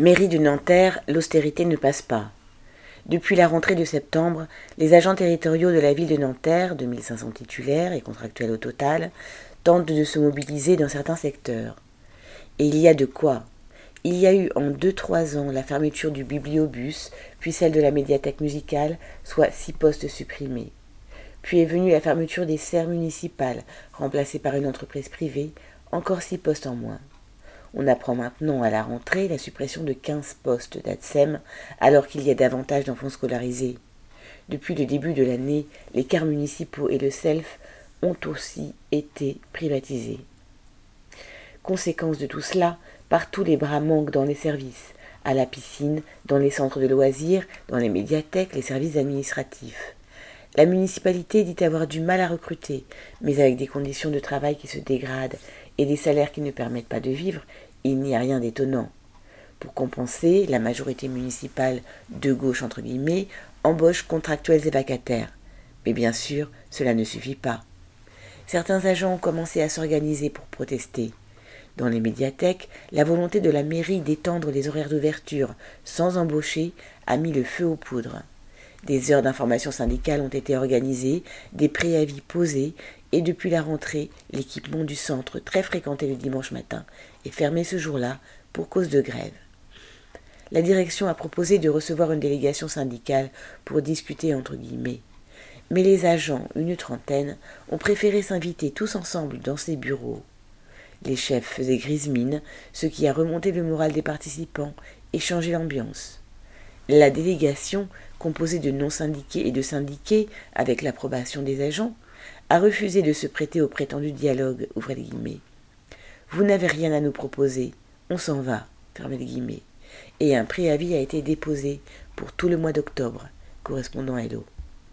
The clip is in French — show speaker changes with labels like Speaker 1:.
Speaker 1: Mairie de Nanterre, l'austérité ne passe pas. Depuis la rentrée de septembre, les agents territoriaux de la ville de Nanterre, 2500 titulaires et contractuels au total, tentent de se mobiliser dans certains secteurs. Et il y a de quoi. Il y a eu en 2-3 ans la fermeture du bibliobus, puis celle de la médiathèque musicale, soit six postes supprimés. Puis est venue la fermeture des serres municipales, remplacées par une entreprise privée, encore six postes en moins. On apprend maintenant à la rentrée la suppression de 15 postes d'ADSEM alors qu'il y a davantage d'enfants scolarisés. Depuis le début de l'année, les cars municipaux et le SELF ont aussi été privatisés. Conséquence de tout cela, partout les bras manquent dans les services, à la piscine, dans les centres de loisirs, dans les médiathèques, les services administratifs. La municipalité dit avoir du mal à recruter, mais avec des conditions de travail qui se dégradent et des salaires qui ne permettent pas de vivre, il n'y a rien d'étonnant. Pour compenser, la majorité municipale de gauche entre guillemets embauche contractuels et vacataires. Mais bien sûr, cela ne suffit pas. Certains agents ont commencé à s'organiser pour protester. Dans les médiathèques, la volonté de la mairie d'étendre les horaires d'ouverture sans embaucher a mis le feu aux poudres. Des heures d'information syndicale ont été organisées, des préavis posés, et depuis la rentrée, l'équipement du centre, très fréquenté le dimanche matin, est fermé ce jour-là pour cause de grève. La direction a proposé de recevoir une délégation syndicale pour discuter entre guillemets. Mais les agents, une trentaine, ont préféré s'inviter tous ensemble dans ces bureaux. Les chefs faisaient grise mine, ce qui a remonté le moral des participants et changé l'ambiance. La délégation, composée de non-syndiqués et de syndiqués, avec l'approbation des agents, a refusé de se prêter au prétendu dialogue, ouvrez. Vous n'avez rien à nous proposer, on s'en va. Et un préavis a été déposé pour tout le mois d'octobre, correspondant à Hello.